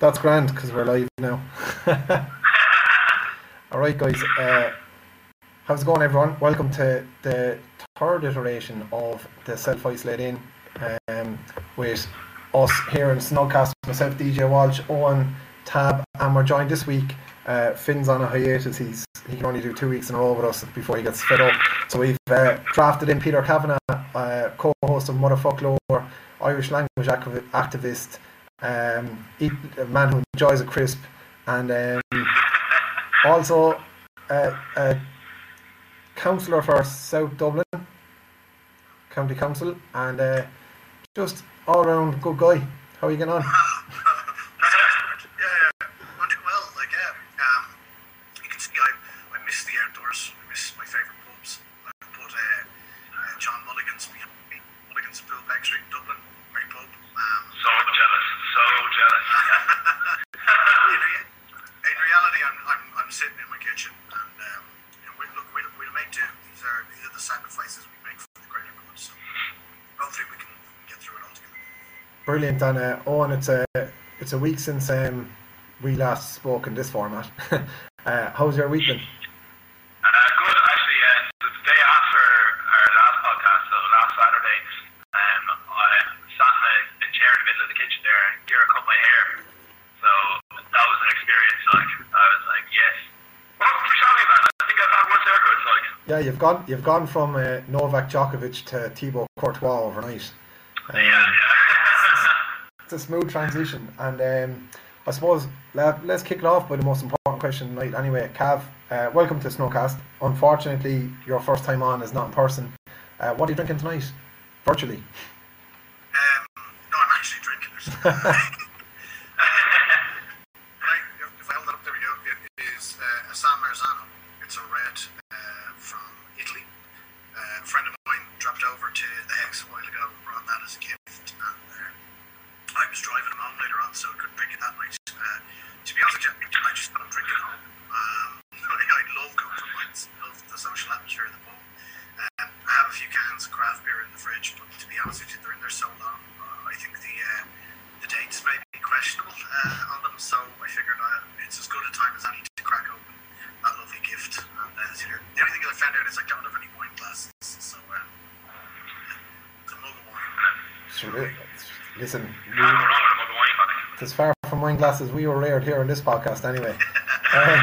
That's grand because we're live now. All right, guys. Uh, how's it going, everyone? Welcome to the third iteration of the self isolating um, with us here in Snugcast. Myself, DJ Walsh, Owen, Tab, and we're joined this week. Uh, Finn's on a hiatus. He's he can only do two weeks in a row with us before he gets fed up. So we've uh, drafted in Peter Kavanagh, uh, co-host of Motherfoclóir, Irish language activ- activist, um, eat, a man who enjoys a crisp, and um, also a councillor for South Dublin County Council, and uh, just all round good guy. How are you getting on? yeah, yeah. I'm doing well. Like, yeah. Um, you can see I, I miss the outdoors. I miss my favourite pubs. I put uh, uh, John Mulligan's behind me. Mulligan's Poolbeg Street, Dublin. Great pub. Um, So jealous, so jealous. in, rea- in reality, I'm, I'm, I'm sitting in my kitchen, and um, you know, we, look, we'll, we'll make do. These are these are the sacrifices we make for the greater good. So hopefully we can get through it all together. Brilliant, and uh, Owen, it's a it's a week since um, we last spoke in this format. uh, how's your week been? Uh, good, actually, uh, the the day after our last podcast, so last Saturday, um, I sat in a, a chair in the middle of the kitchen there and Kira cut my hair. So that was an experience, like, I was like, yes. What can you tell me about that? I think I've had one haircut, like, Yeah, you've gone you've gone from uh, Novak Djokovic to Thibaut Courtois overnight. Um, yeah, yeah. It's a smooth transition, and um, I suppose let, let's kick it off by the most important question tonight. Anyway, Cav, uh, welcome to Snugcast. Unfortunately, your first time on is not in person. Uh, what are you drinking tonight? Virtually. Um, no, I'm actually drinking. There's- Right, if if I hold it up, there we go. It is uh, a San Marzano. It's a red uh, from Italy. Uh, a friend of mine dropped over to the Hex a while ago, brought that as a gift, and uh, I was driving him home later on, so I couldn't drink it that night. Uh, to be honest with you, I just don't drink it home. Um, I, I love going for pints, love the social atmosphere of the pub. Um, I have a few cans of craft beer in the fridge, but to be honest with you, they're in there so long. Uh, I think the uh, the dates may be questionable uh, on them, so I figured uh, it's as good a time as any to crack open that lovely gift. And uh, the the only thing I found out is I don't have any wine glasses, so uh, it's a mug of wine. Sure, Listen, Can't go wrong with a mug of wine, far from wine glasses we were reared here on this podcast anyway. Um,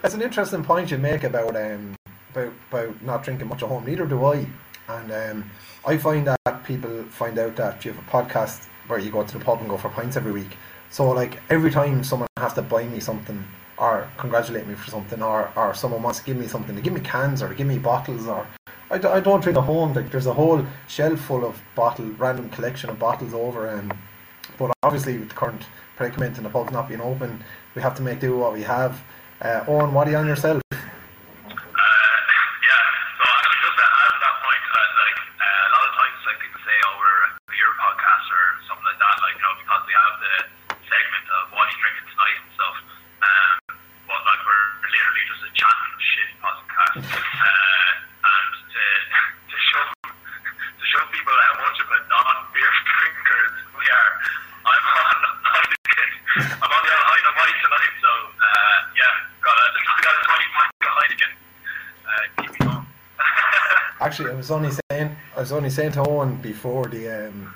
that's an interesting point you make about um, about about not drinking much at home. Neither do I, and um, I find that people find out that you have a podcast where you go to the pub and go for pints every week. So like every time someone has to buy me something or congratulate me for something or, or someone wants to give me something, they give me cans or give me bottles or I, do, I don't drink at home. Like there's a whole shelf full of bottle, random collection of bottles over, and but obviously with the current predicament and the pubs not being open, we have to make do what we have. Uh, Owen, what are you on yourself? Uh, yeah, so actually just to add to that point, uh, like uh, a lot of times like people say, oh, we're a beer podcast or something like that, like you know, because we have the segment of what you drinking tonight and stuff. Um, but like we're literally just a chatting shit podcast, uh, and to to show to show people how much of a non-beer drinkers we are, I'm on Heineken. I'm on the old Heineken White tonight, so uh, yeah, got a got a 20 pack of Heineken. Uh, keep me going. Actually, I was only saying, I was only saying to Owen before the um,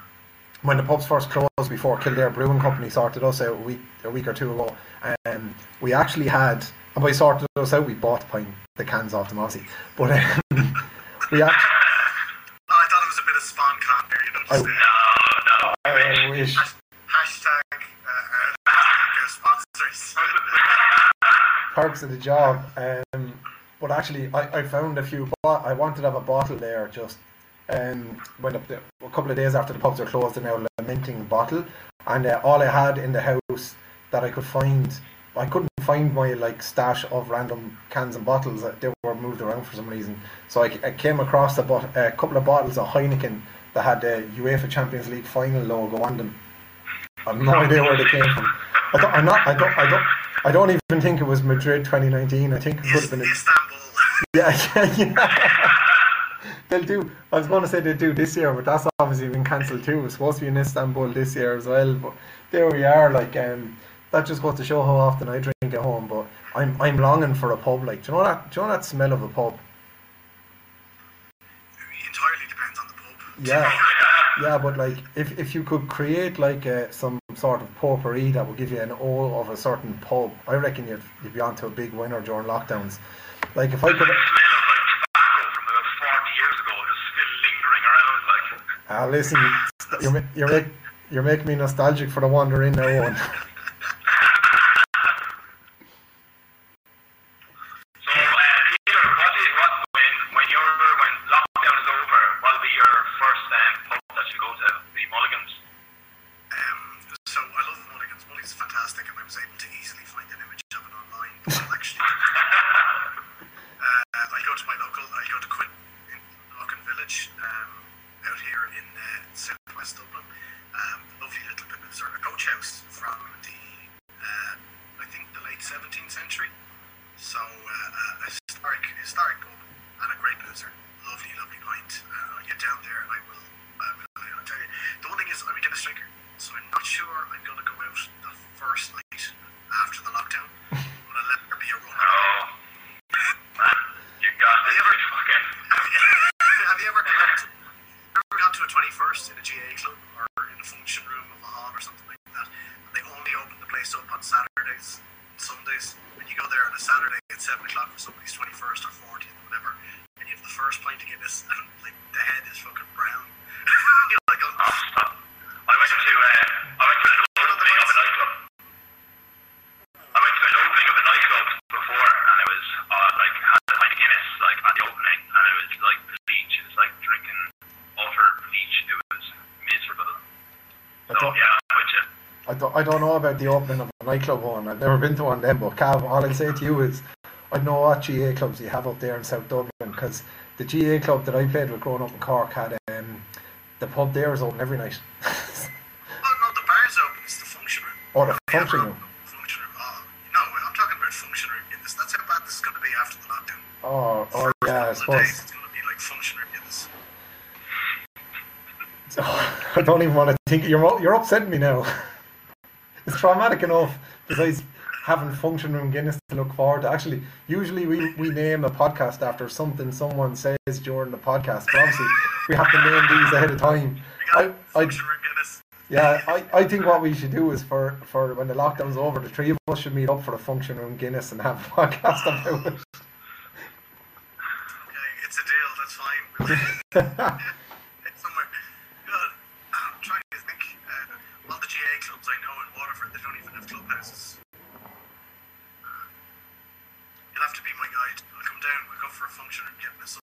when the pubs first closed, before Kildare Brewing Company sorted us out a week a week or two ago. Um, we actually had, and by sorted us out, we bought pint the cans off them, obviously. But um, we actually, Oh, I thought it was a bit of spawn con there. You know, just I- uh, I wish. hashtag uh, uh, sponsors. perks of the job. Um, but actually, I, I found a few. I wanted to have a bottle there just um, when the, a couple of days after the pubs are closed, and now a minting bottle, and uh, all I had in the house that I could find. I couldn't find my like stash of random cans and bottles. uh, They were moved around for some reason. So I, I came across a, bot- a couple of bottles of Heineken that had the UEFA Champions League final logo on them. I have no idea where they came from. I don't, I'm not. I don't. I don't. I don't even think it was Madrid 2019. I think it could have been. Istanbul. yeah, yeah, yeah. They'll do. I was going to say they'll do this year, but that's obviously been cancelled too. It's supposed to be in Istanbul this year as well. But there we are. Like um, that just goes to show how often I drink at home. But I'm I'm longing for a pub. Like, do you know that? Do you know that smell of a pub? entirely depends on the pub. Yeah. Yeah, but like if, if you could create like uh, some sort of potpourri that would give you an all of a certain pub, I reckon you'd, you'd be onto a big winner during lockdowns. Like if I could, smell of like tobacco from about 40 years ago just still lingering around, like. ah, listen, you're you're make, you're making me nostalgic for the wander in now one. So, uh, Peter, what is, what, when, when you're, when lockdown is over, what'll be your first um, pub that you go to? The Mulligans? Um, so I love Mulligan's. Mulligan's is fantastic, and I was able to easily find an image of it online. But I'll actually, uh, I go to my local. I go to Quinn in Lucan Village, um, out here in uh, southwest Dublin. Um, lovely little bit of sort of coach house from the, uh, I think the late 17th century. So uh, a historic, historic pub and a great loser. Lovely, lovely pint. Uh, I get down there and I will. I will I'll tell you. The one thing is, I'm a Guinness drinker, so I'm not sure I'm going to go out the first night after the lockdown. I'm going to let there be a run. Oh, man, you got this pretty fucking. Have you, have you ever gone to, ever gone to a 21st in a GAA club or in a function room of a hall or something like that? And they only open the place up on Saturdays, Sundays. When you go there on a Saturday at 7 o'clock for somebody's 21st or 40th or whatever, and you have the first pint of Guinness, and like the head is fucking brown. You're like, oh, Oh, stop. I went to, uh, I went to an opening of a nightclub. I went to an opening of a nightclub before, and it was, uh, like, had a pint of Guinness, like, at the opening, and it was like bleach. It was like drinking utter bleach. It was miserable. I So, don't, yeah, I'm with you. I don't, I don't know about the opening of a nightclub one. I've never been to one then, but Cav, all I'll say to you is, I know what GAA clubs you have up there in South Dublin because the GAA club that I played with growing up in Cork had um, the pub there is open every night. oh no, the bar's open. It's the function room. or the Yeah, function room. Function room. Oh, no, I'm talking about function room. That's how bad this is going to be after the lockdown. Oh, oh yeah, I days, suppose. It's going to be like function room Guinness. I don't even want to think. You're you're upsetting me now. traumatic enough. Besides having function room Guinness to look forward to. Actually, usually we, we name a podcast after something someone says during the podcast. But obviously, we have to name these ahead of time. I, I, function room Guinness. yeah, I, I think what we should do is for, for when the lockdown's over, the three of us should meet up for a function room Guinness and have a podcast about it. Okay, it's a deal. That's fine. We'll it's somewhere. Good. I'm trying to think. Uh, all the GAA clubs I know in Waterford, they don't You'll have to be my guide. I'll come down. We'll go for a function and get this.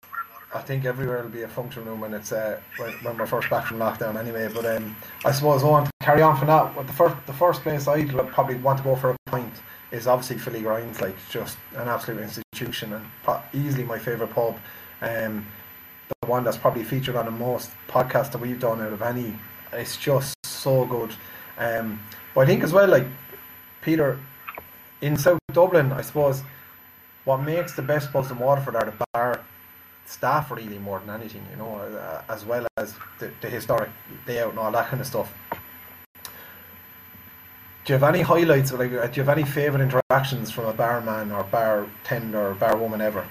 I think everywhere will be a function room when it's uh, when, when we're first back from lockdown anyway. But um, I suppose I want to carry on from that. But the first the first place I'd probably want to go for a pint is obviously Philly Grinds, like just an absolute institution and easily my favourite pub. Um, the one that's probably featured on the most podcasts that we've done out of any. It's just so good. Um, but I think as well, like Peter, in South Dublin, I suppose what makes the best pubs in Waterford are the bar staff really more than anything, you know, uh, as well as the, the historic layout and all that kind of stuff. Do you have any highlights, like, uh, do you have any favourite interactions from a barman or bartender or barwoman ever?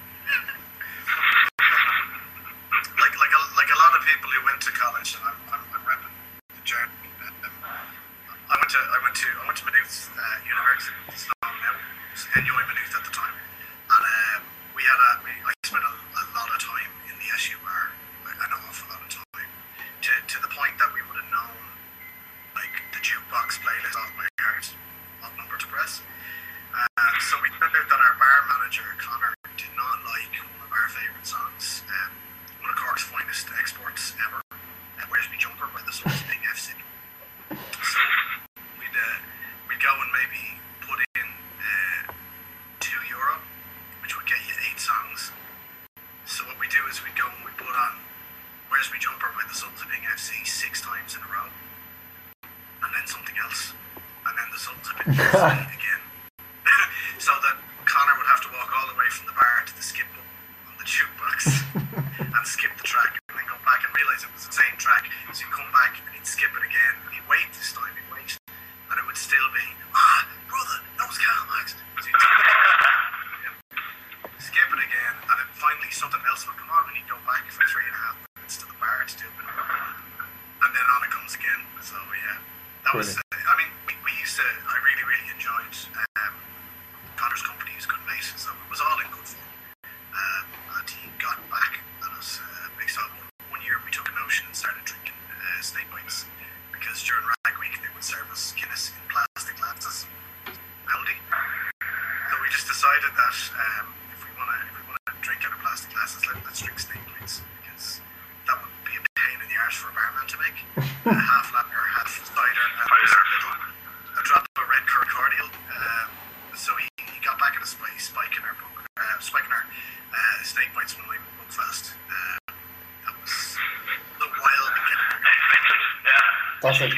That's a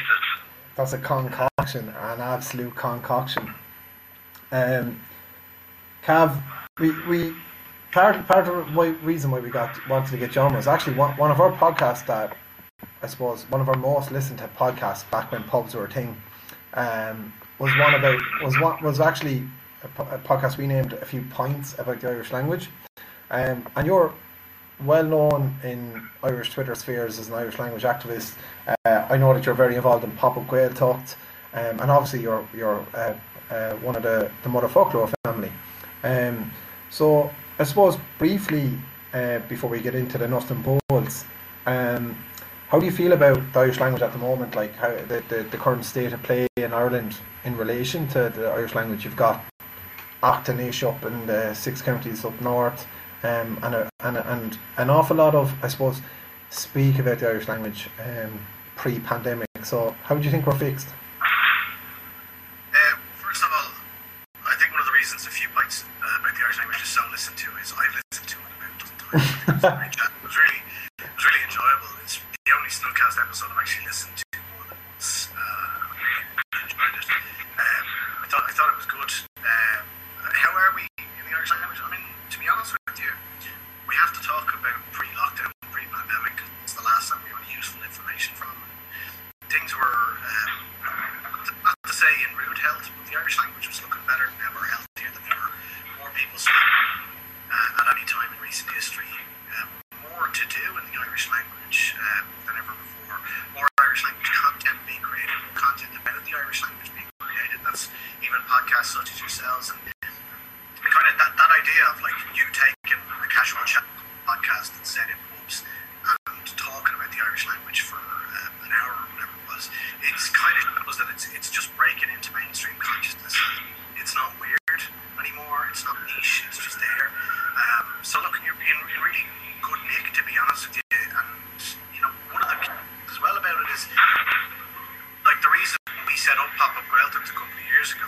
that's a concoction, an absolute concoction. Um, Cav, we, we part part of the reason why we got wanted to get John was actually one, one of our podcasts that I suppose one of our most listened to podcasts back when pubs were a thing. Um, was one about was one was actually a, podcast we named a few points about the Irish language, um, and you're well known in Irish Twitter spheres as an Irish language activist. Uh, I know that you're very involved in Pop Up Gaeltacht, um, and obviously you're you're uh, uh, one of the the Motherfoclóir family. Um, so I suppose briefly uh, before we get into the nuts and bolts, um, how do you feel about the Irish language at the moment? Like how the, the, the current state of play in Ireland in relation to the Irish language? You've got Acton-ish up in the six counties up north um, and, a, and, a, and an awful lot of, I suppose, speak about the Irish language um, pre-pandemic. So, how do you think we're fixed? Uh, first of all, I think one of the reasons a few points uh, about the Irish language is so listened to is I've listened to it about a dozen times. it was really, it was really enjoyable. It's the only Snugcast episode I've actually listened to more than once. Uh, I enjoyed it. Um, I thought I thought it was good. How are we in the Irish language? I mean, to be honest we have to talk about pre-lockdown, pre-pandemic. It's the last time we got useful information from. Things were, um, not to say in rude health, but the Irish language was looking better than ever, healthier than ever. More people speaking uh, at any time in recent history. Um, more to do in the Irish language um, than ever before. More Irish language content being created, more content about the Irish language being created. That's even podcasts such as yourselves and kind of that, that idea of like you taking a casual chat podcast and setting pubs and talking about the Irish language for um, an hour or whatever it was, it's kind of shows that it's, it's just breaking into mainstream consciousness. It's not weird anymore, it's not niche, it's just there. Um, so, look, you're in, really good nick, to be honest with you. And, you know, one of the things as well about it is like the reason we set up Pop Up Relative a couple of years ago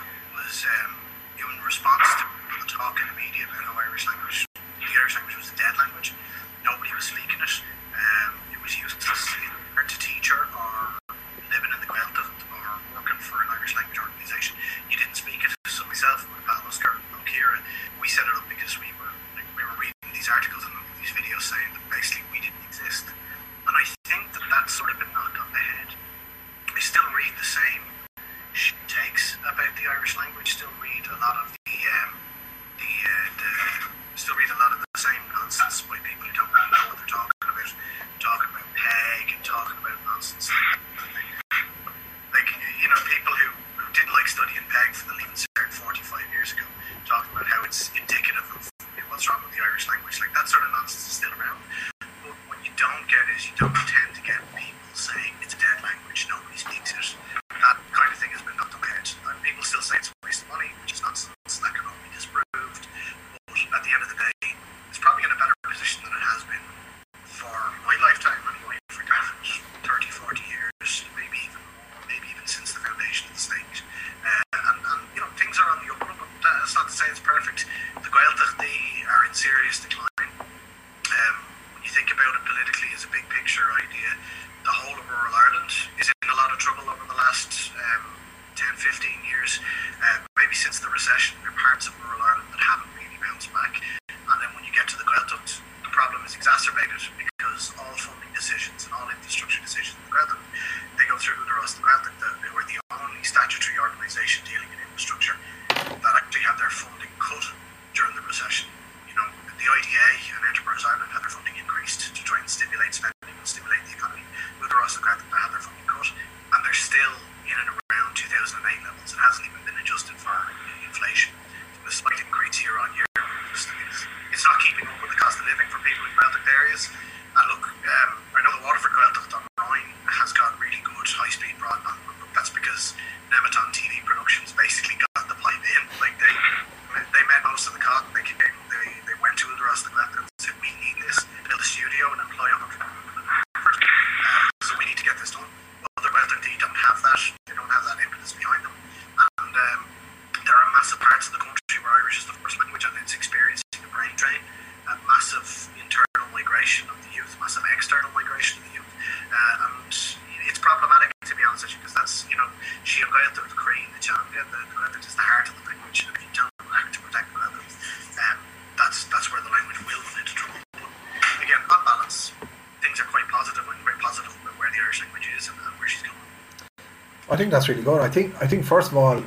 think that's really good. I think I think first of all,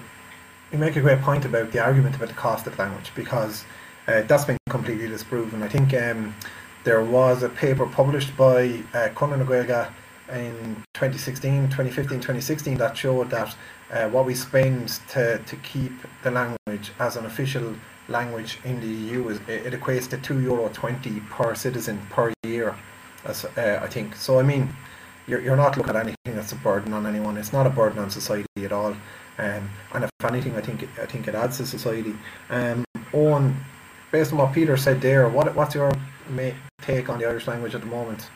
you make a great point about the argument about the cost of language because uh, that's been completely disproven. I think um, there was a paper published by uh, Conan O'Grega in 2016, 2015, 2016 that showed that uh, what we spend to, to keep the language as an official language in the EU is it, it equates to two euro twenty per citizen per year. As, uh, I think so. I mean, you're, you're not looking at anything that's a burden on anyone. It's not a burden on society at all. Um, and if anything, I think I think it adds to society. Um, Owen, based on what Peter said there, what what's your take on the Irish language at the moment?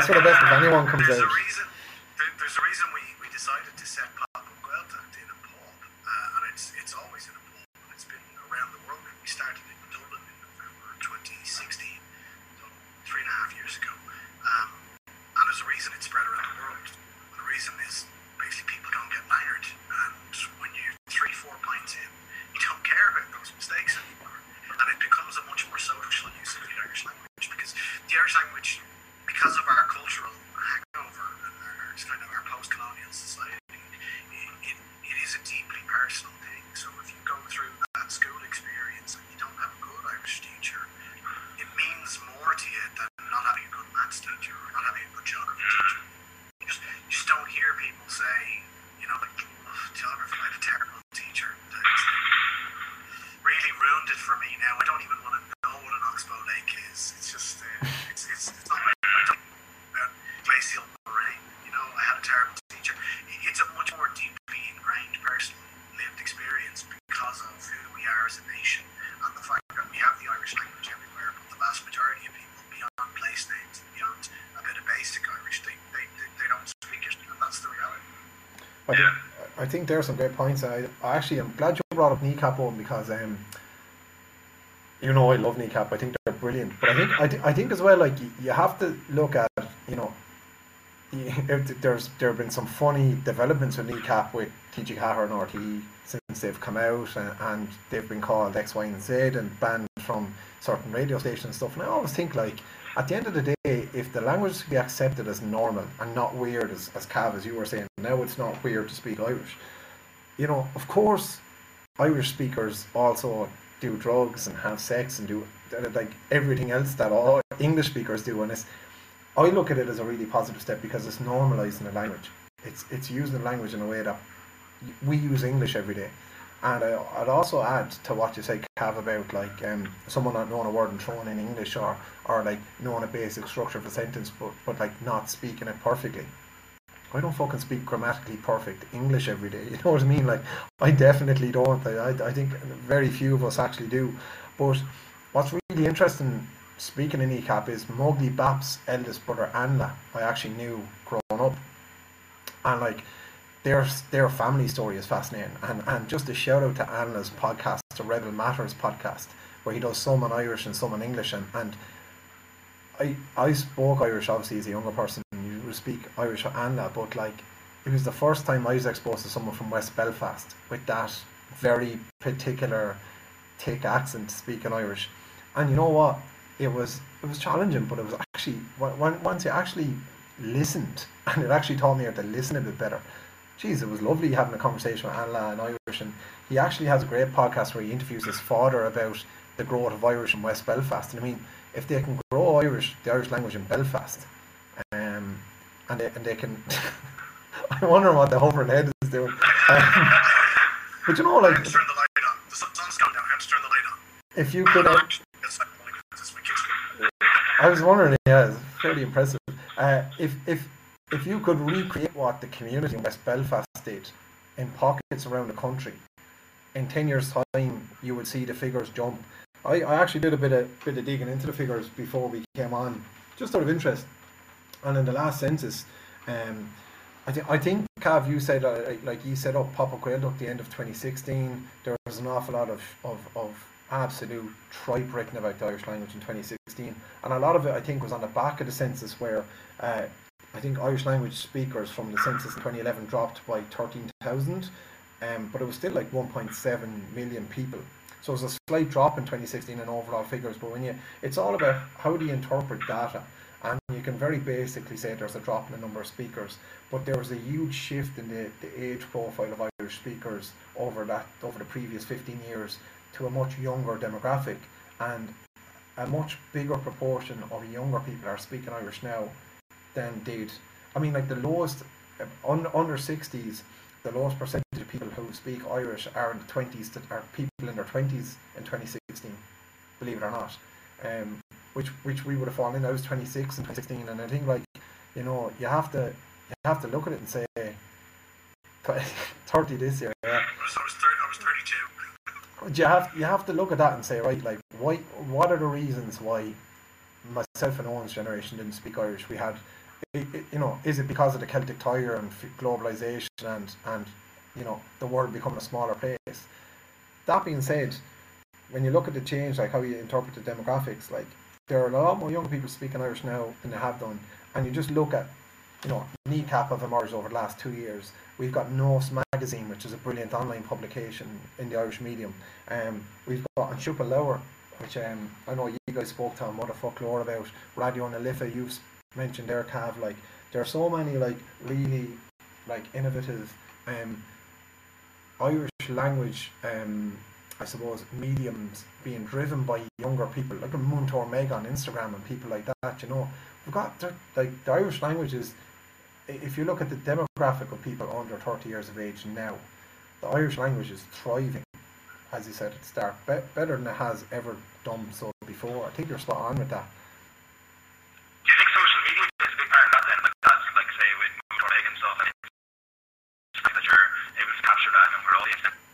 That's for the best if anyone comes out. A reason, there, there's a reason we, we decided to set Pop Up Gaeltacht in a pub, uh, and it's it's always in a pub, and it's been around the world. We started in Dublin in November 2016, so three and a half years ago. Um, and there's a reason it's spread around the world. The reason is basically people don't get langured, and when you're three, four pints in, you don't care about those mistakes anymore, and it becomes a much more social use of the Irish language because the Irish language, because of our cultural hangover and our, our kind of our post-colonial society, it, it, it is a deeply personal thing. So if you go through that school experience and you don't have a good Irish teacher, it means more to you than not having a good maths teacher or not having a good geography teacher. You just, you just don't hear people say, you know, like, oh, geography, I had a terrible teacher. It's really ruined it for me now. I don't even want to know what an oxbow lake is. It's just, uh, it's, it's, it's not like I don't about glacial moraine. You know, I had a terrible teacher. It- It's a much more deeply ingrained personal lived experience because of who we are as a nation and the fact that we have the Irish language everywhere, but the vast majority of people beyond place names, beyond a bit of basic Irish, they, they, they, they don't speak it, and that's the reality. I think, I think there are some great points. I, I actually am glad you brought up kneecap on because um, you know I love kneecap. I think they're brilliant. But I think I, thi- I think as well like you, have to look at you know there's there have been some funny developments with kneecap with TG4 and RTE since they've come out and, and they've been called X, Y, and Z and banned from certain radio stations and stuff. And I always think like at the end of the day, if the language is to be accepted as normal and not weird as, as Cav as you were saying, now it's not weird to speak Irish. You know, of course Irish speakers also do drugs and have sex and do like everything else that all English speakers do and it's I look at it as a really positive step because it's normalising the language. It's it's using the language in a way that we use English every day. And I, I'd also add to what you say, Cav, about like um, someone not knowing a word and throwing in English or, or like knowing a basic structure of a sentence but, but like not speaking it perfectly. I don't fucking speak grammatically perfect English every day. You know what I mean? Like, I definitely don't. I, I, think very few of us actually do. But what's really interesting, speaking Kneecap, is Mowgli Bap's eldest brother, Anla, I actually knew growing up. And like, their their family story is fascinating. And and just a shout out to Anla's podcast, the Rebel Matters podcast, where he does some in Irish and some in English. And, and I I spoke Irish obviously as a younger person. Would speak Irish with Anla, but like it was the first time I was exposed to someone from West Belfast with that very particular thick accent speaking Irish. And you know what? It was it was challenging, but it was actually on- once you actually listened, and it actually taught me how to listen a bit better. Jeez, it was lovely having a conversation with Anla in Irish, and he actually has a great podcast where he interviews his father about the growth of Irish in West Belfast. And I mean, if they can grow Irish, the Irish language in Belfast, and they and they can, I wonder what the hovering head is doing. Um, but you know, I like have to turn the light on. The sun- sun's going down. I have to turn the light on. if you could. Uh, It's like, my goodness, it's my kids. I was wondering, yeah, it's fairly impressive. Uh, if if if you could recreate what the community in West Belfast did in pockets around the country, in ten years' time, you would see the figures jump. I, I actually did a bit of bit of digging into the figures before we came on, just out of interest. And in the last census, um, I think I think Cav, you said uh, like- you set up Papa Quail at the end of 2016. There was an awful lot of of, of absolute tripe written about the Irish language in 2016, and a lot of it I think was on the back of the census where uh, I think Irish language speakers from the census in 2011 dropped by 13,000, um, but it was still like 1.7 million people. So it was a slight drop in 2016 in overall figures, but when you, it's all about how do you interpret data, and you can very basically say there's a drop in the number of speakers, but there was a huge shift in the, the age profile of Irish speakers over that over the previous 15 years to a much younger demographic, and a much bigger proportion of younger people are speaking Irish now than did. I mean, like the lowest uh, un, under 60s, the lowest percentage of people who speak Irish are in the 20s, that are people in their 20s in 2016, believe it or not. Um, which which we would have fallen in. I was 26 and 16, and I think like you know you have to you have to look at it and say 30 this year. Yeah, I was, I was 30, I was 32. you have you have to look at that and say right like why what are the reasons why myself and Owen's generation didn't speak Irish? We had it, it, you know is it because of the Celtic Tiger and globalization and and you know the world becoming a smaller place? That being said, when you look at the change, like how you interpret the demographics, like there are a lot more young people speaking Irish now than they have done. And you just look at, you know, Kneecap of emerged over the last two years. We've got Nós Magazine, which is a brilliant online publication in the Irish medium. Um, we've got Anshupa Lower, which um, I know you guys spoke to on what the fuck lore about. Raidió na Life, you've mentioned their Cav. Like, there are so many, like, really, like, innovative um, Irish language um, I suppose, mediums being driven by younger people. like a Muntor Meg on Instagram and people like that, you know. We've got, like, the Irish language is, if you look at the demographic of people under 30 years of age now, the Irish language is thriving, as you said at the start, be- better than it has ever done so before. I think you're spot on with that.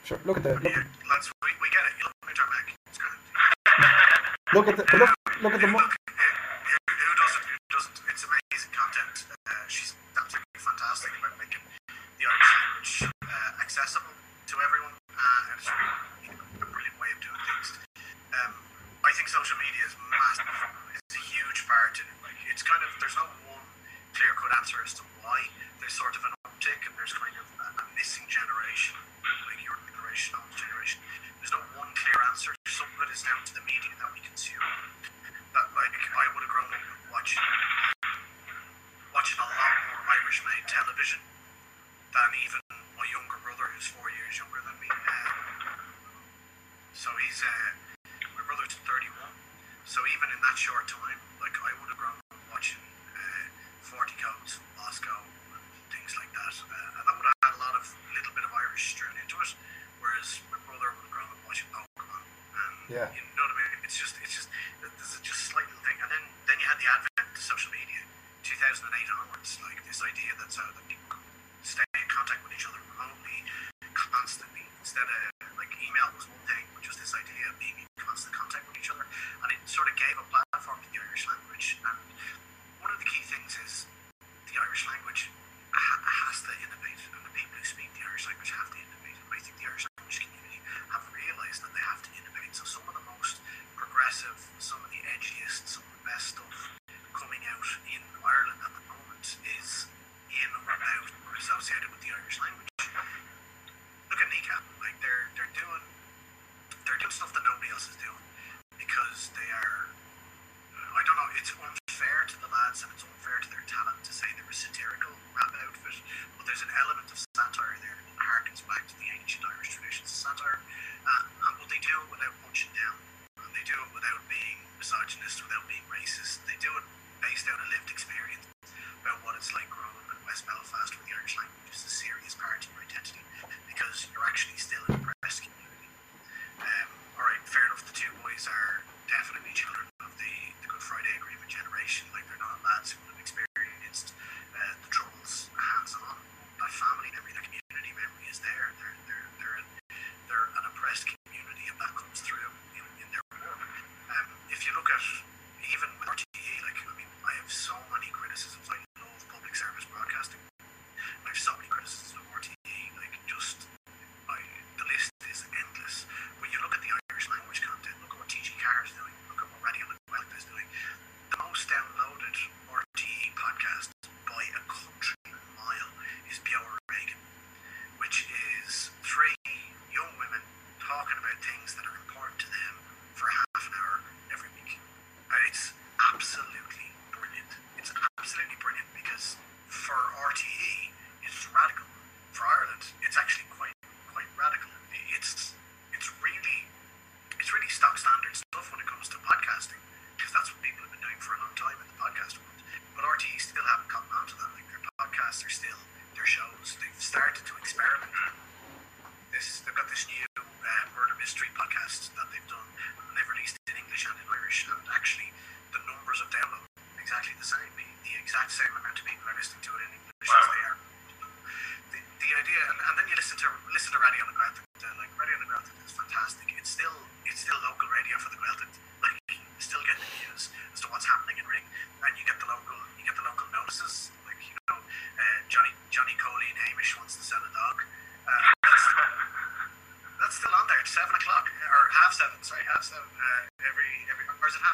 Sure. Look at that. Look. Let's, we, we get it. You look at turn back. It's good. look at the look. Look at the. look. who, doesn't? Who doesn't? It's amazing content. Uh, she's absolutely fantastic about making the Irish language uh, accessible to everyone, uh, and it's really a brilliant way of doing things. Um, I think social media is massive. It's a huge part in it. Like, it's kind of there's no one clear cut answer as to why there's sort of an uptick and there's kind of a, a missing generation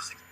every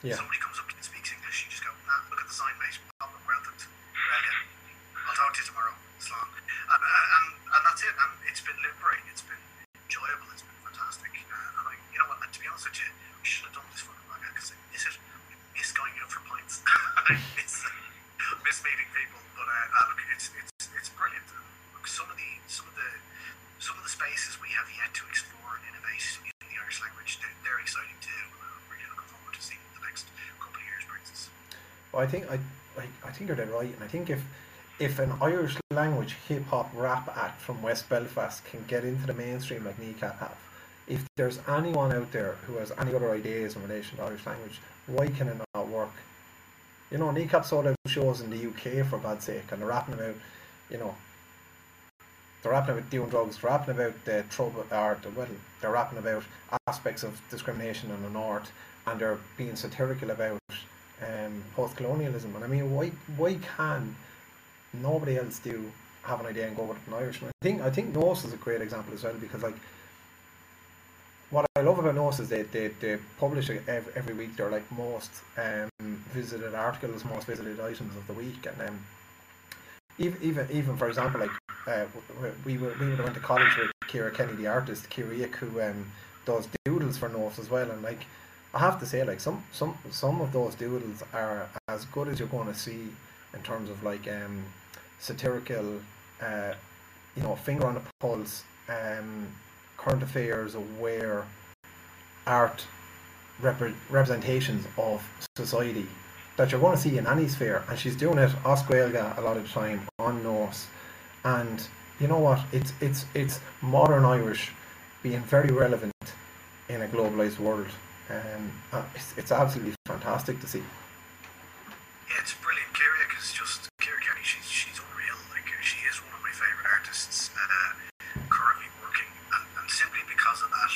Yeah. Somebody comes up and speaks English, you just go, nah, look at the sign, mate. Pop up around it. Regan. I'll talk to you tomorrow. It's long. And, uh, and, and that's it. And it's been liberating. It's been enjoyable. It's been fantastic. Uh, and I, you know what, to be honest with you, we should have done this fucking podcast because I miss it. I miss going out for pints. miss meeting people, but uh, uh, look, it's it's it's brilliant. And look, some of the some of the some of the spaces we have yet to explore and innovate in the Irish language, they're, they're exciting too. I'm really looking forward to seeing what the next couple of years brings us. Well, I think I, I, I think you're dead right, and I think if if an Irish language hip hop rap act from West Belfast can get into the mainstream like Kneecap have, if there's anyone out there who has any other ideas in relation to Irish language, why can it not work? You know, Kneecap sold out shows in the UK for God's sake, and they're rapping about, you know, they're rapping about doing drugs, they're rapping about the trouble, or the, well, they're rapping about aspects of discrimination in the north, and they're being satirical about um, post-colonialism. And I mean, why why can nobody else do have an idea and go with it in Irish? And I think I think Nos is a great example as well because like what I love about Nos is they, they, they publish every, every week their like most um, visited articles, most visited items of the week, and um, even even even for example, like uh, we were we went to college with Kira Kenny, the artist, Kira who um, does doodles for Nos as well, and like I have to say, like some some some of those doodles are as good as you're going to see in terms of like um, satirical, uh, you know, finger on the pulse, um, current affairs, aware art rep- representations of society that you're going to see in any sphere, and she's doing it as Gaeilge a lot of the time on Nós, and you know what? It's it's it's modern Irish being very relevant in a globalized world. Um, uh, it's, it's absolutely fantastic to see. Yeah, it's brilliant. Kira is just Kira Kenny. She's she's unreal. Like she is one of my favorite artists uh, currently working, and, and simply because of that,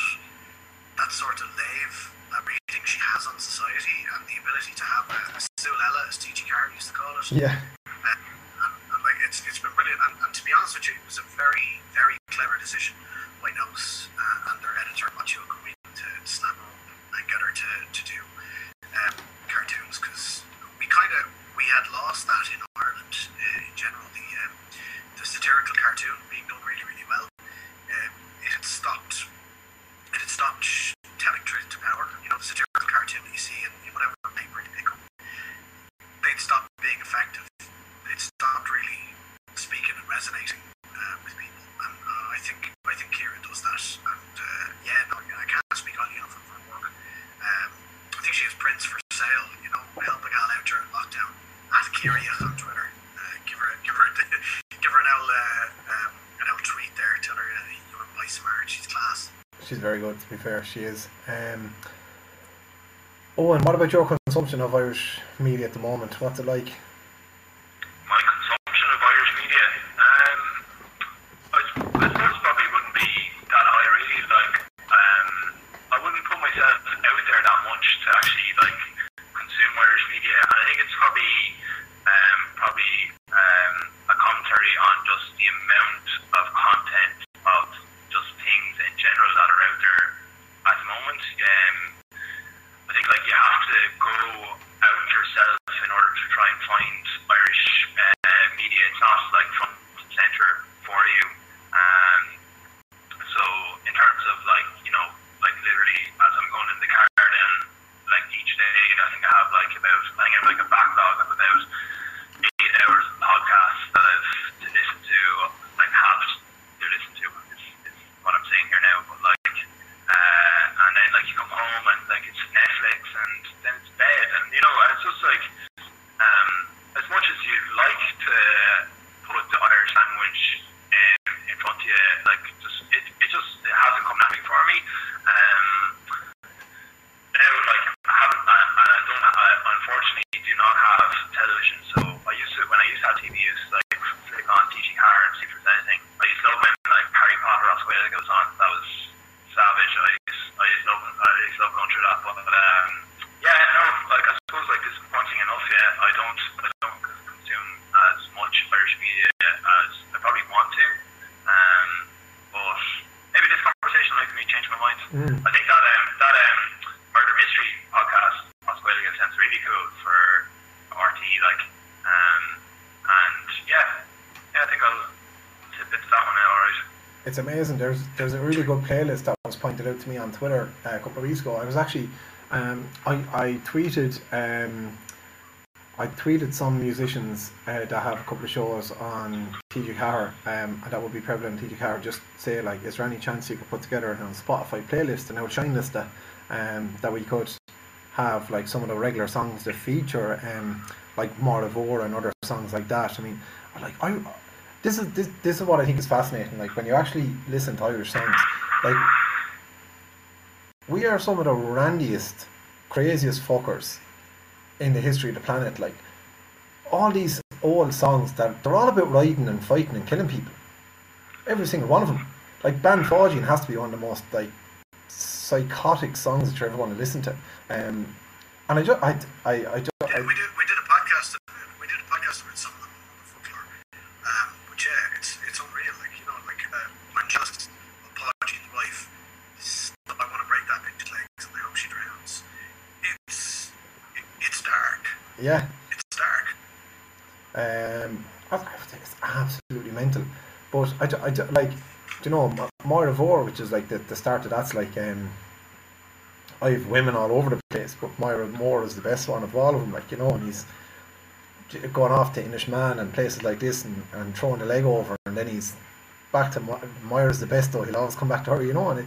that sort of lave, that reading she has on society, and the ability to have a, a Sulella, as TG4 used to call it. Yeah. Uh, and, and like it's it's been brilliant. And, and to be honest with you, it was a very very clever decision by Nos uh, and their editor Matthew Cumming to snap her up and get her to, to do um, cartoons because we kind of we had lost that in Ireland uh, in general. The um, the satirical cartoon being done really really well. Um, it had stopped. It had stopped sh- telling truth to power. You know the satirical cartoon that you see in, in whatever paper you pick up. They'd stopped being effective. They'd stopped really speaking and resonating uh, with people. And uh, I think I think Kieran does that. And uh, yeah, no, I can't speak highly enough of her work. Um, I think she has prints for sale. You know, help a gal out during lockdown. At Kyria on Twitter. Uh, give her give her give her an old uh, um, an old tweet there. Tell her uh, you want to buy smart. She's class. She's very good, to be fair. She is. Um, oh, and what about your consumption of Irish media at the moment? What's it like? My consumption of Irish media, um, I, I suppose probably wouldn't be that high really. Like, um, I wouldn't put myself out there that much to actually like consume Irish media, and I think it's probably um, probably um, a commentary on just the amount of content of just things in general that are out there at the moment. Um, I think like you have to go out yourself in order to try and find Irish uh, media. It's not like front and center for you. Um, so in terms of like you know like literally as I'm going in the car then like each day I think I have like about I think I have like a backlog of about eight hours of podcasts that I've to listen to like have to listen to is, is what I'm saying here now but like uh, and then like you come home and like it's Netflix and then it's bed and you know it's just like um, as much as you like to put the Irish language in, in front of you like just it, it just it hasn't come naturally for me um, now like I haven't I, I don't I unfortunately do not have television so I used to when I used to have TV I used to like flick on TG Car and see if there's anything I used to love when like Harry Potter or Square goes on that was savage I used, I used to love I used to love going through that but um, yeah no like I suppose like disappointing enough yeah I don't I don't consume as much Irish media as I probably want to um, but maybe this conversation makes me change my mind Mm. I think that um, that um, murder mystery podcast Australia sounds really cool for RT like um, and yeah yeah I think I'll tip into that one now alright It's amazing. There's there's a really good playlist that was pointed out to me on Twitter uh, a couple of weeks ago. I was actually um, I I tweeted um, I tweeted some musicians uh, that have a couple of shows on TG4, um, and that would be prevalent on TG. Just say like, is there any chance you could put together a Spotify playlist, an outshine list um, that we could have like some of the regular songs that feature um, like Mhór and other songs like that. I mean, like I, this is this this is what I think is fascinating. Like when you actually listen to Irish songs, like we are some of the randiest, craziest fuckers in the history of the planet. Like all these old songs that they're all about riding and fighting and killing people. Every single one of them. Like Bean Pháidín has to be one of the most like psychotic songs that you ever want to listen to. Um, and I just, I, I, I just, yeah, we did, we did a podcast. We did a podcast with some of them on the folklore. Um, but yeah, it's it's unreal. Like you know, like uh, when just Páidín's wife, I want to break that bitch's legs and I hope she drowns. It's it, it's dark. Yeah. It's dark. Um, I think it's absolutely mental. But I, I, like, you know, Mhór, which is like the, the start of that's like, um, I have women all over the place, but Máire Moore is the best one of all of them, like, you know, and he's gone off to Inishmaan and places like this and, and throwing the leg over, and then he's back to Máire's the best though, he'll always come back to her, you know, and it,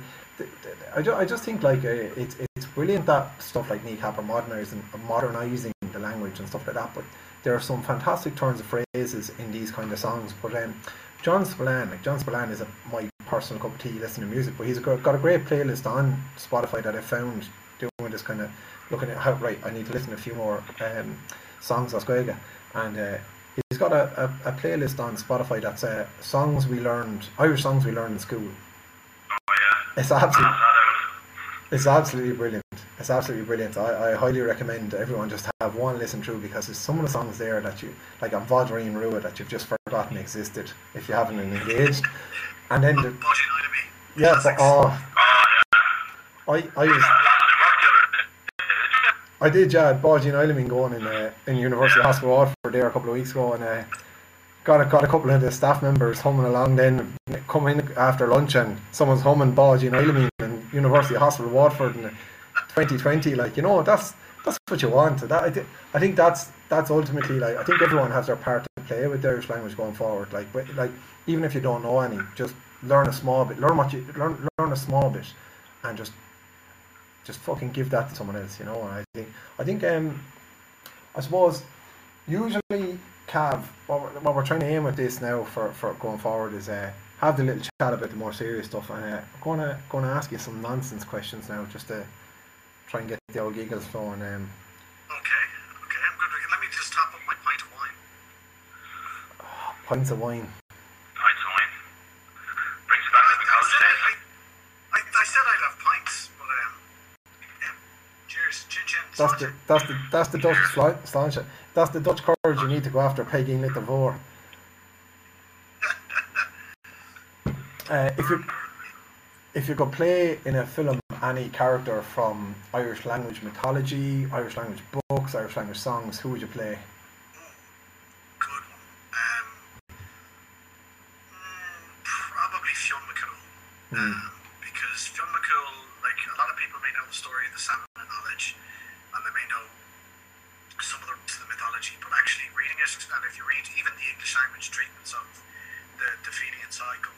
I, just, I just think like uh, it's it's brilliant that stuff like Kneecap are modernizing modernizing the language and stuff like that. But there are some fantastic turns of phrases in these kind of songs. But um, John Spillane, like John Spillane is a, my personal cup of tea listening to music, but he's got, got a great playlist on Spotify that I found doing this kind of looking at how right I need to listen to a few more um, songs of Squega. And uh, he's got a, a, a, playlist on Spotify that's uh, songs we learned, Irish songs we learned in school. Oh, yeah. It's absolutely, it's absolutely brilliant. It's absolutely brilliant. I, I highly recommend everyone just have one listen through because there's some of the songs there that you like on Vodreen Rua that you've just forgotten existed if you haven't engaged. And then the, yeah, but, oh, I I was I did yeah Bodgy and going in uh, in University Hospital Waterford there a couple of weeks ago and uh, got a, got a couple of the staff members humming along then coming after lunch and someone's humming Báidín Fheilimí in University Hospital Waterford in 2020 like you know that's that's what you want. That I, th- I think that's that's ultimately like I think everyone has their part to play with the Irish language going forward. Like but, like even if you don't know any just learn a small bit learn what you learn learn a small bit and just just fucking give that to someone else you know? And I think I think um I suppose usually Cav, what we're, what we're trying to aim at this now for, for going forward is uh, have the little chat about the more serious stuff, and uh, I'm gonna gonna ask you some nonsense questions now, just to try and get the old giggles flowing. Um, okay, okay, I'm good. Let me just top up my pint of wine. Oh, pints of wine. Pints of wine. Brings you back to the college days. I, I, I, said I'd have pints, but um, yeah. Cheers, chin chin. That's the that's the that's the Dutch sláinte. That's the Dutch courage you need to go after pegging little vor. Uh, if you if you could play in a film any character from Irish language mythology, Irish language books, Irish language songs, who would you play? Um, mm, probably Fionn McCool. Um, because Fionn McCool, like a lot of people may know the story of the Salmon Knowledge, and they may know some of the, the mythology, but actually reading it, and if you read even the English language treatments of the, the Fenian cycle,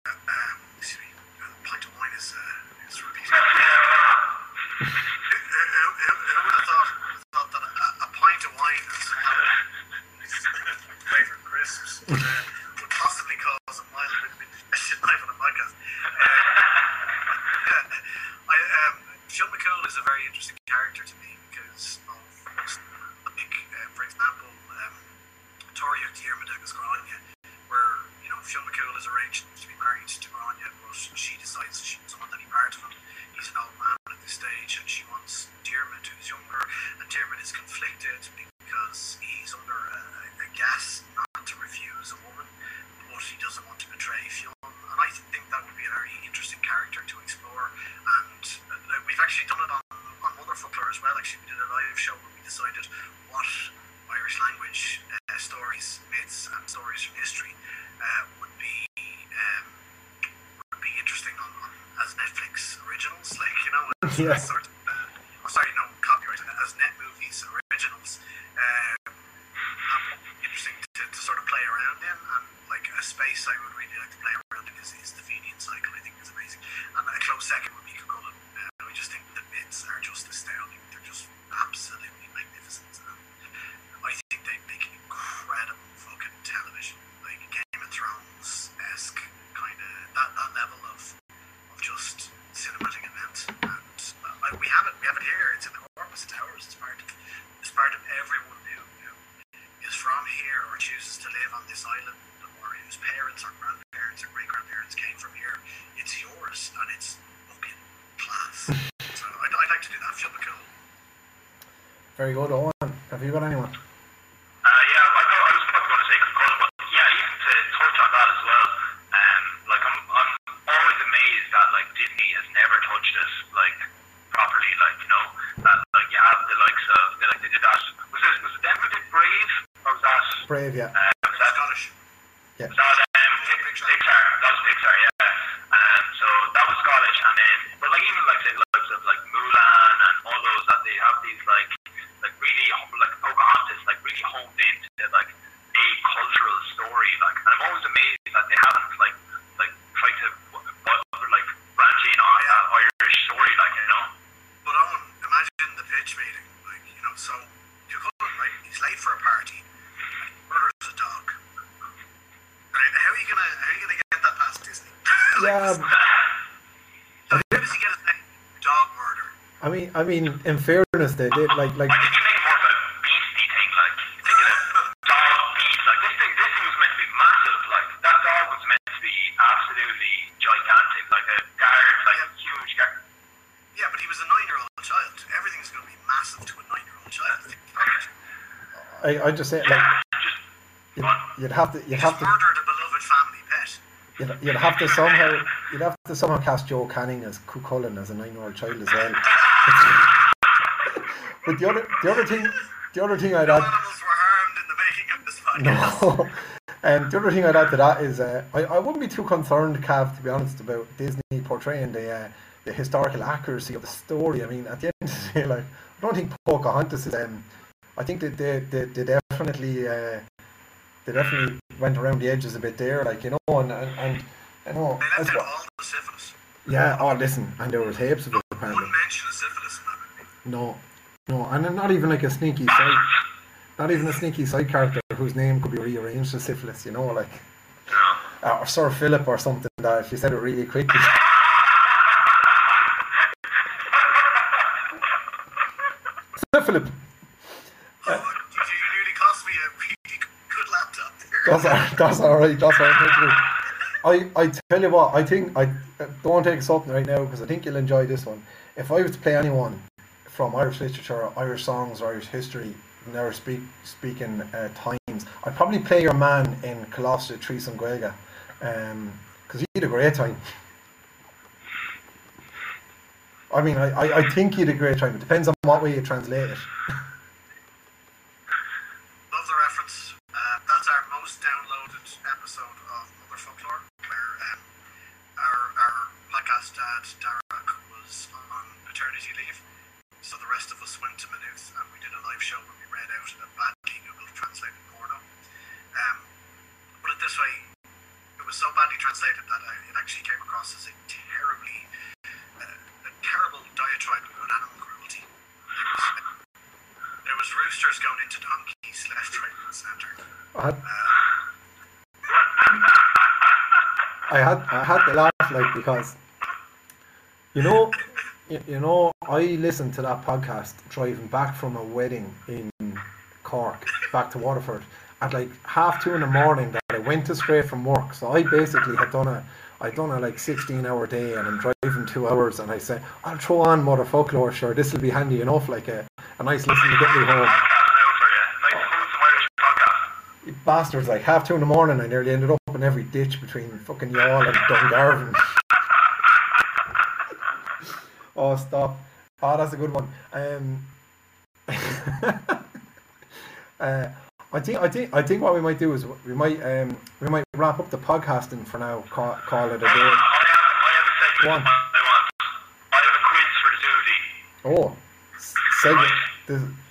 grandparents or great grandparents came from here. It's yours, and it's fucking class. so I'd, I'd like to do that. Feel cool. Very good, Owen. Have you got anyone? Uh, yeah, I, go, I was probably going to say Cú Chulainn, but yeah, even to touch on that as well. Um, like I'm, I'm always amazed that like Disney has never touched us like properly. Like you know, that like you have the likes of they, like they did that. Was it was it them who did Brave or was that? Brave, yeah. Uh, was that Scottish. Yeah. was that um, Pixar. Pixar? That was Pixar, yeah. Um, so that was Scottish, and then but like even like say the likes of like Mulan and all those that they have these like like really like Pocahontas like really honed into like a cultural story. Like, and I'm always amazed that they haven't like like tried to w- w- like branch in on that Irish story, like you know. But Owen, imagine the pitch meeting. Like, you know, so you go in, right? He's late for a party. And he murders a dog. Right? How are you gonna how are you gonna get that past Disney? like, Yeah, this- how does he get his name? Dog murder. I mean, in fairness, they did like like I think you make more of a beastie thing, like thinking of dog beast. Like this thing, this thing was meant to be massive. Like that dog was meant to be absolutely gigantic, like a guard, like a huge guard. Yeah, but he was a nine year old child. Everything's gonna be massive to a nine year old child. I, I just say like Yeah, just you'd, you'd have to you'd just have to murdered a beloved family pet. you'd, you'd have to somehow you'd have to somehow cast Joe Canning as Cú Chulainn as a nine-year-old child as well. but the other the other thing the other thing I'd add animals were harmed in the making of this podcast. No. And the other thing I'd add to that is uh, I, I wouldn't be too concerned, Cav, to be honest, about Disney portraying the uh, the historical accuracy of the story. I mean, at the end of the day, like I don't think Pocahontas is. Um, I think that they, they, they definitely uh, they definitely went around the edges a bit there, like you know, and and, and you know, They left out well- all the syphilis. yeah. Oh, listen, and there were tapes of it apparently. No, no, and not even like a sneaky side, not even a sneaky side character whose name could be rearranged to syphilis. You know, like uh, or Sir Philip or something. That if you said it really quickly. Sir Philip. Oh, you, you nearly cost me a really good laptop. That's all, that's all right. That's all right. I, I tell you what, I think I uh, don't take us up right now because I think you'll enjoy this one. If I was to play anyone from Irish literature, Irish songs, or Irish history, never speak speaking uh, times, I'd probably play your man in Colossus Trees and Gaelga, because he had a great time. I mean, I, I, I think he had a great time. It depends on what way you translate it. Love the reference. Uh, that's our most downloaded episode of Mother Folklore, where um, our, podcast dad, Derek, was on paternity leave. So the rest of us went to Maynooth and we did a live show where we read out a badly Google translated porno. Um, put it this way, it was so badly translated that I, it actually came across as a terribly, uh, a terrible diatribe about animal cruelty. There was, there was roosters going into donkeys left, right, and centre. I had, I had I had to laugh like because you know you, know I listened to that podcast driving back from a wedding in Cork back to Waterford at like half two in the morning that I went to straight from work so I basically had done a I'd done a like 16 hour day and I'm driving two hours and I said I'll throw on Motherfoclóir sure this will be handy enough like a, a nice listen to get me home bastards, like half two in the morning, I nearly ended up in every ditch between fucking Youghal and Dungarvan. Oh, stop. Oh, that's a good one. Um, uh, I think, I think, I think what we might do is we might, um, we might wrap up the podcasting for now. Call, call it a day. I have, I have a segment I want. I have a quiz for the Zuzi. Oh, segment. This, So, A full of quizzes. right,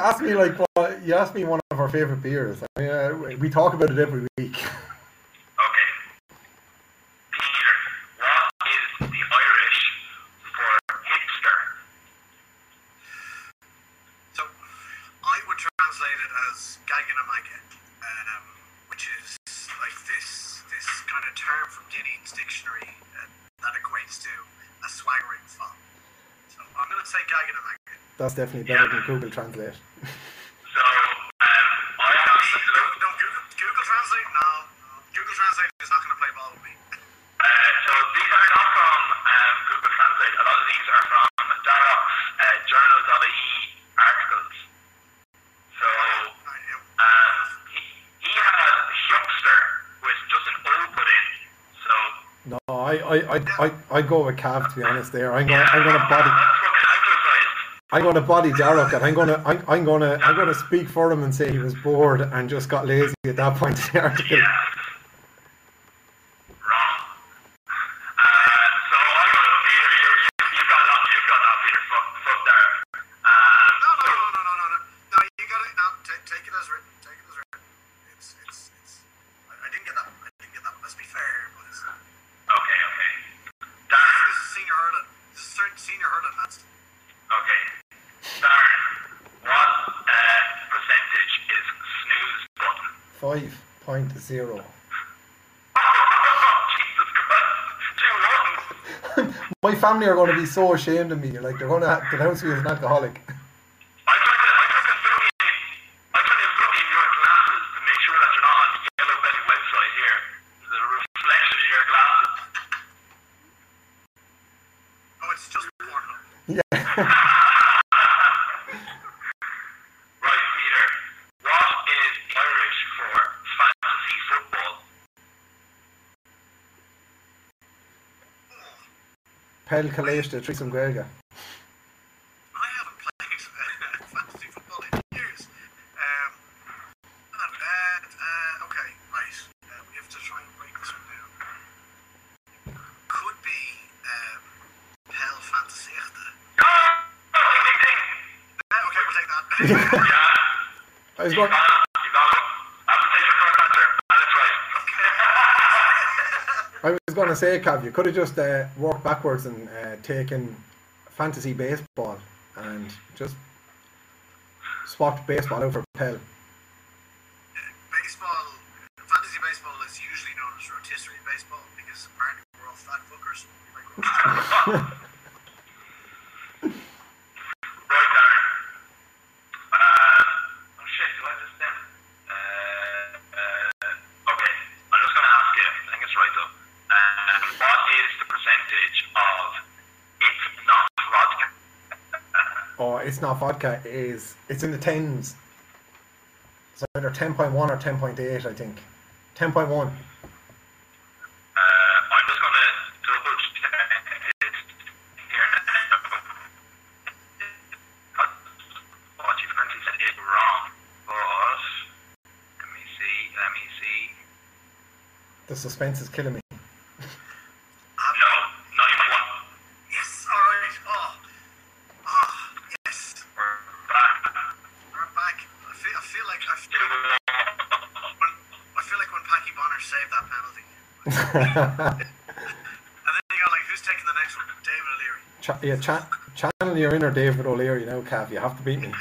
asked me like, well, you asked me one of our favorite beers. I mean, uh, we talk about it every week. definitely better than Google Translate. so um, I actually love no, Google, Google Translate. No, Google Translate is not going to play ball with me. Uh, so these are not from um, Google Translate. A lot of these are from Darrox, uh, journal.ie articles. So uh, he, has Huckster, which just an O put in. So no, I I I I, I go with Cav to be honest. There, I'm going I'm going to body. I'm going to body Darrock, and I'm going to I'm, I'm going to I'm going to speak for him and say he was bored and just got lazy at that point in the article. Yeah. family are going to be so ashamed of me. Like they're going to denounce me as an alcoholic. Kalei jeszcze, Tristan Grega. gonna say, Cav, you could have just uh, walked backwards and uh, taken fantasy baseball and just swapped baseball over Pell. Baseball, fantasy baseball is usually known as rotisserie baseball because apparently we're all fat fuckers. or it's not vodka is it's in the tens. It's either ten point one or ten point eight, I think. Ten point one. The suspense is killing me. and then you got like, who's taking the next one? David O'Leary. Ch- yeah, ch- channel your inner David O'Leary now, Cav. You have to beat me.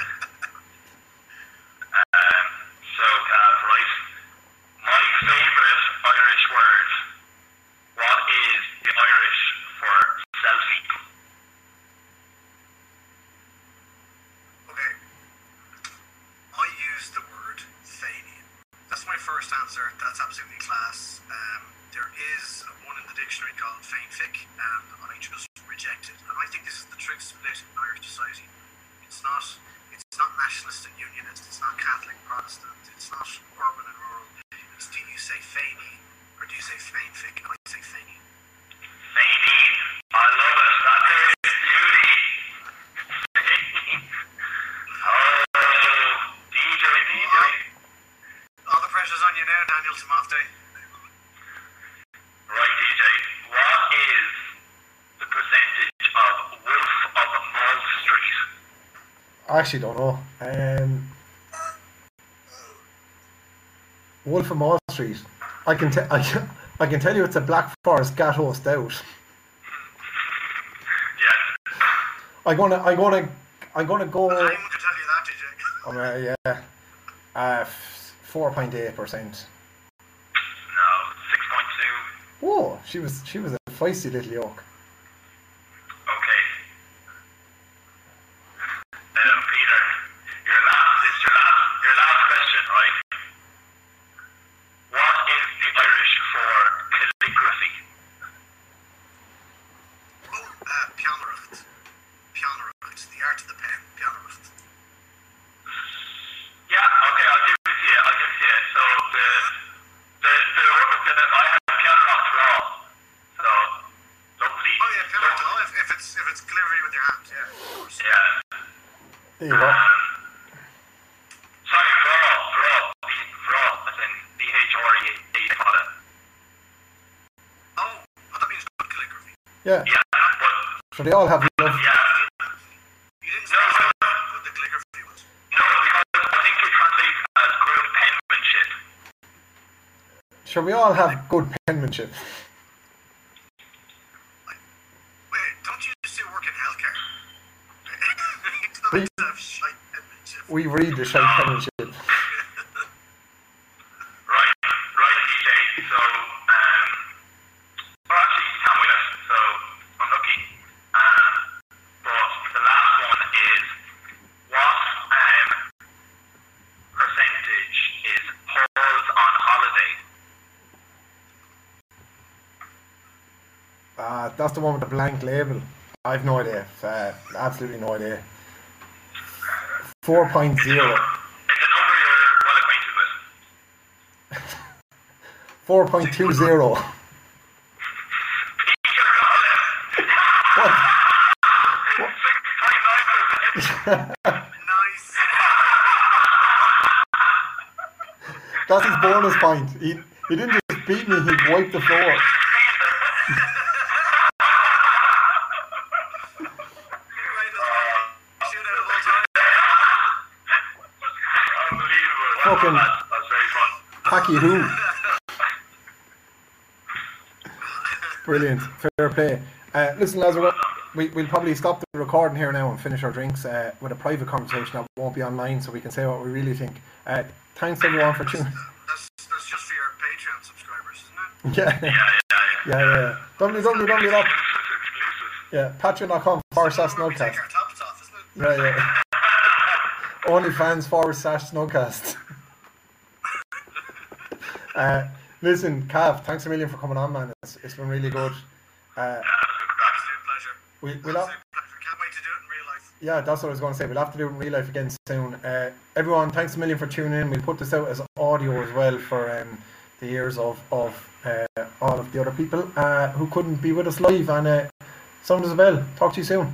I actually don't know. Um, Wolf of Mall Street. I can, te- I, can, I can tell you it's a Black Forest Gateau Stout. Yes. I'm gonna, I'm gonna, I'm gonna go. Could tell you that, DJ. Um, uh, yeah, uh, four point eight percent. No, 6.2. Whoa, she was, she was a feisty little yoke. Okay. Um, Peter, your last, this is your last, your last question, right? What is the Irish for calligraphy? Oh, uh, Peannaireacht. Peannaireacht. The art of the pen. Peannaireacht. Yeah, okay, I'll give it to you. I'll give it to you. So the the the, the, the I have piano rock raw. So lovely. Oh yeah, peannaireacht. Oh, if, if it's if it's calligraphy with your hands, yeah, of course. Yeah. There you go. Um, sorry, raw, raw, B, raw, as in B H R E A. they call it. Oh, oh, that means good calligraphy. Yeah, Yeah, but so they all have love. yeah. You didn't say how good the calligraphy was. No, because I think it translates as good penmanship. Sure, we all have good penmanship. Wait, don't you still work in healthcare? We- to have shite penmanship. We read the shite penmanship. Right, right, DJ. So, um, well, actually, you can't win it, so unlucky. Um, but the last one is what um percentage is Paul's on holiday? Uh, that's the one with the blank label. I've no idea. Uh, absolutely no idea. 4.0. It's a number you're well acquainted with. 4.20. Peter Collins. What? Six point nine percent. Nice. That's his bonus point. He, he didn't just beat me, he wiped the floor. Shootout of all time. Unbelievable. Fucking- That's, that's very fun. Packy who? Brilliant. Fair play. Uh, listen, lads, we're- we, we'll probably stop the recording here now and finish our drinks uh, with a private conversation that won't be online so we can say what we really think. Uh, thanks everyone for tuning. That's, that's just for your Patreon subscribers, isn't it? Yeah, Yeah, yeah, yeah. yeah, yeah. www. Exclusive, exclusive. Yeah, patreon.com forward slash Where we snugcast. take our tops off, isn't it? Yeah, yeah. OnlyFans forward slash snugcast. Uh, listen, Cav, thanks a million for coming on, man. It's, it's been really good. Uh, Yeah, that's a good crack. Absolute pleasure. we, we'll have, Can't wait to do it in real life. yeah, that's what I was going to say. We'll have to do it in real life again soon. Uh, everyone, thanks a million for tuning in. We'll put this out as audio as well for um, the ears of, of uh, all of the other people uh, who couldn't be with us live. And uh, sound as a bell. Talk to you soon.